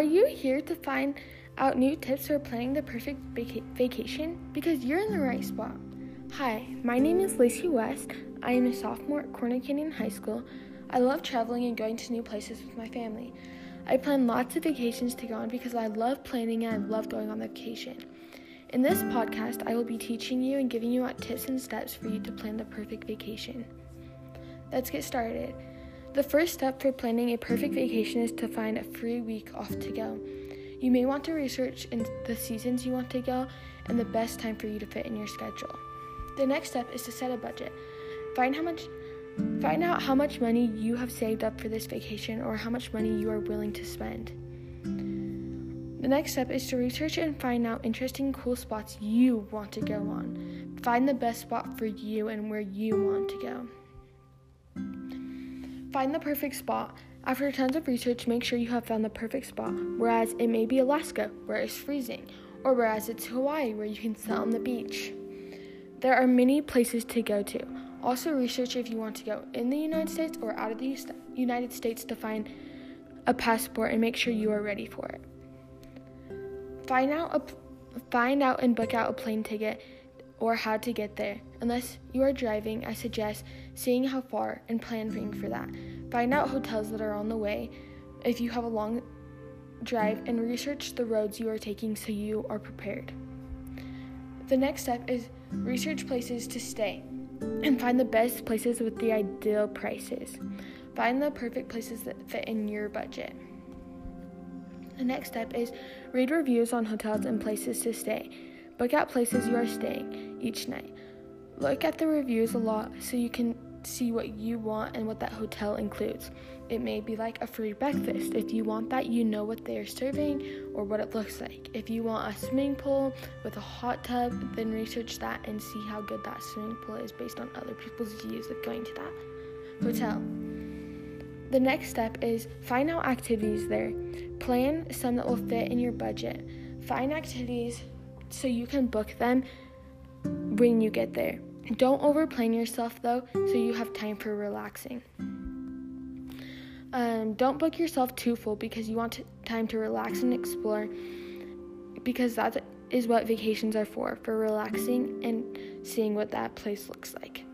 Are you here to find out new tips for planning the perfect vaca- vacation? Because you're in the right spot. Hi, my name is Lacey West. I am a sophomore at Corner Canyon High School. I love traveling and going to new places with my family. I plan lots of vacations to go on because I love planning and I love going on vacation. In this podcast, I will be teaching you and giving you out tips and steps for you to plan the perfect vacation. Let's get started. The first step for planning a perfect vacation is to find a free week off to go. You may want to research in the seasons you want to go and the best time for you to fit in your schedule. The next step is to set a budget. Find how much find out how much money you have saved up for this vacation or how much money you are willing to spend. The next step is to research and find out interesting cool spots you want to go on. Find the best spot for you and where you want to go. Find the perfect spot. After tons of research, make sure you have found the perfect spot, whereas it may be Alaska, where it's freezing, or whereas it's Hawaii, where you can sit on the beach. There are many places to go to. Also, research if you want to go in the United States or out of the United States to find a passport and make sure you are ready for it. Find out a, find out and book out a plane ticket or how to get there. Unless you are driving, I suggest seeing how far and planning for that. Find out hotels that are on the way if you have a long drive and research the roads you are taking so you are prepared. The next step is research places to stay and find the best places with the ideal prices. Find the perfect places that fit in your budget. The next step is read reviews on hotels and places to stay. Book out places you are staying each night. Look at the reviews a lot so you can see what you want and what that hotel includes. It may be like a free breakfast. If you want that, you know what they are serving or what it looks like. If you want a swimming pool with a hot tub, then research that and see how good that swimming pool is based on other people's views of going to that hotel. The next step is find out activities there. Plan some that will fit in your budget. Find activities so you can book them when you get there. Don't overplan yourself though, so you have time for relaxing. Um, don't book yourself too full because you want to, time to relax and explore, because that is what vacations are for for relaxing and seeing what that place looks like.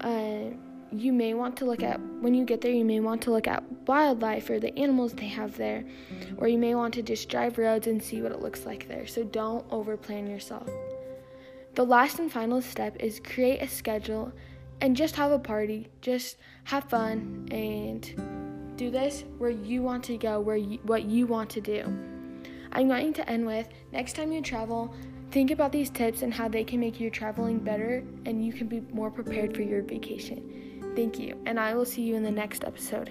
Uh, you may want to look at when you get there you may want to look at wildlife or the animals they have there or you may want to just drive roads and see what it looks like there. So don't overplan yourself. The last and final step is create a schedule and just have a party. Just have fun and do this where you want to go where you, what you want to do. I'm going to end with next time you travel Think about these tips and how they can make your traveling better and you can be more prepared for your vacation. Thank you, and I will see you in the next episode.